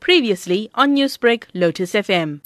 Previously on Newsbreak, Lotus FM.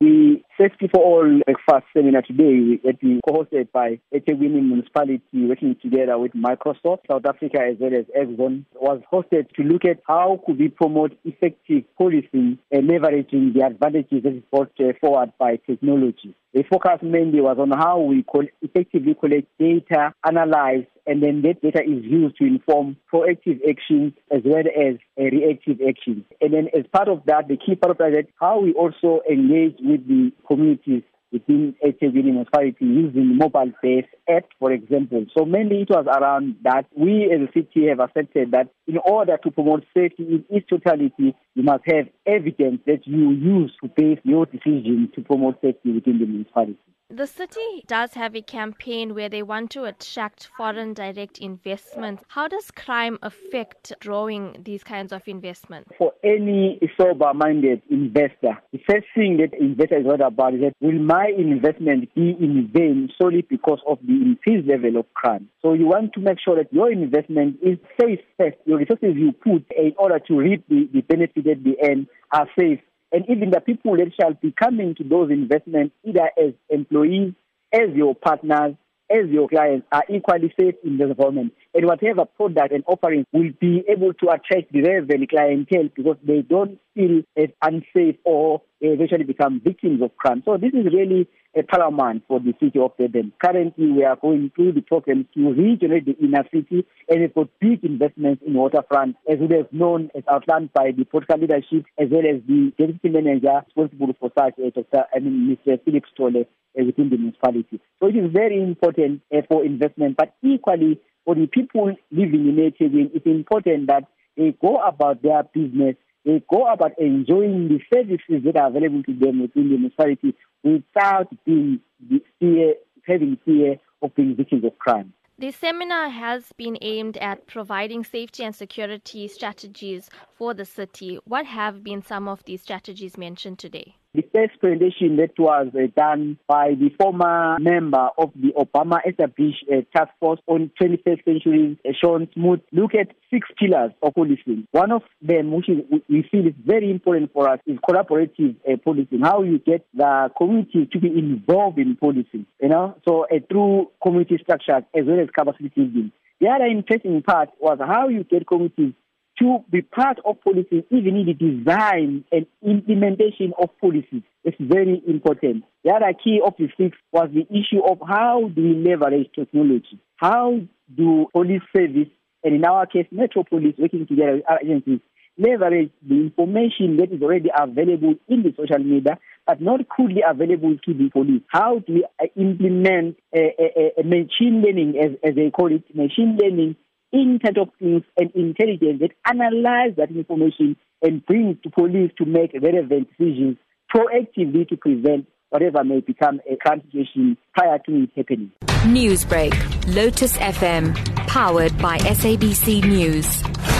The Safety for All breakfast seminar today that we hosted by eThekwini Municipality working together with Microsoft South Africa as well as Exxon was hosted to look at how could we promote effective policing and leveraging the advantages that is brought uh, forward by technology. The focus mainly was on how we could effectively collect data, analyze, and then that data is used to inform proactive actions as well as reactive actions. And then as part of that, the key part of that is how we also engage with the communities within eThekwini municipality using mobile-based app, for example. So mainly it was around that we as a city have accepted that in order to promote safety in its totality, you must have evidence that you use to base your decision to promote safety within the municipality. The city does have a campaign where they want to attract foreign direct investments. How does crime affect drawing these kinds of investments? For any sober minded investor, the first thing that investor is worried about is that will my investment be in vain solely because of the increased level of crime? So you want to make sure that your investment is safe first. Your resources you put in order to reap the, the benefit at the end are safe and even the people that shall be coming to those investments, either as employees, as your partners, as your clients, are equally safe in the government. And whatever product and offering will be able to attract the relevant clientele because they don't feel as unsafe or eventually become victims of crime. So this is really a paramount for the city of Durban. Currently, we are going through the program to regenerate the inner city and got big investments in waterfront, as we have known, as outlined by the political leadership, as well as the deputy manager responsible for such, uh, Dr. I mean, Mr. Philip Sithole uh, within the municipality. So it is very important uh, for investment, but equally for the people living in eThekwini, it's important that they go about their business they go about enjoying the services that are available to them within the municipality without being fear, having fear of being victims of crime. The seminar has been aimed at providing safety and security strategies for the city. What have been some of these strategies mentioned today? The first presentation that was uh, done by the former member of the Obama established uh, task force on 21st century, uh, Sean Smoot, look at six pillars of policing. One of them, which is, we feel is very important for us, is collaborative uh, policing. How you get the community to be involved in policing, you know, so uh, through community structures as well as capacity building. The other interesting part was how you get communities to be part of policy, even in the design and implementation of policies. It's very important. The other key of the six was the issue of how do we leverage technology? How do police service, and in our case, Metro Police, working together with our agencies, leverage the information that is already available in the social media, but not currently available to the police. How do we uh, implement a, a, a machine learning, as, as they call it, machine learning Internet of Things and intelligence that analyze that information and bring to police to make relevant decisions proactively to prevent whatever may become a crime situation prior to it happening. Newsbreak, Lotus FM, powered by SABC News.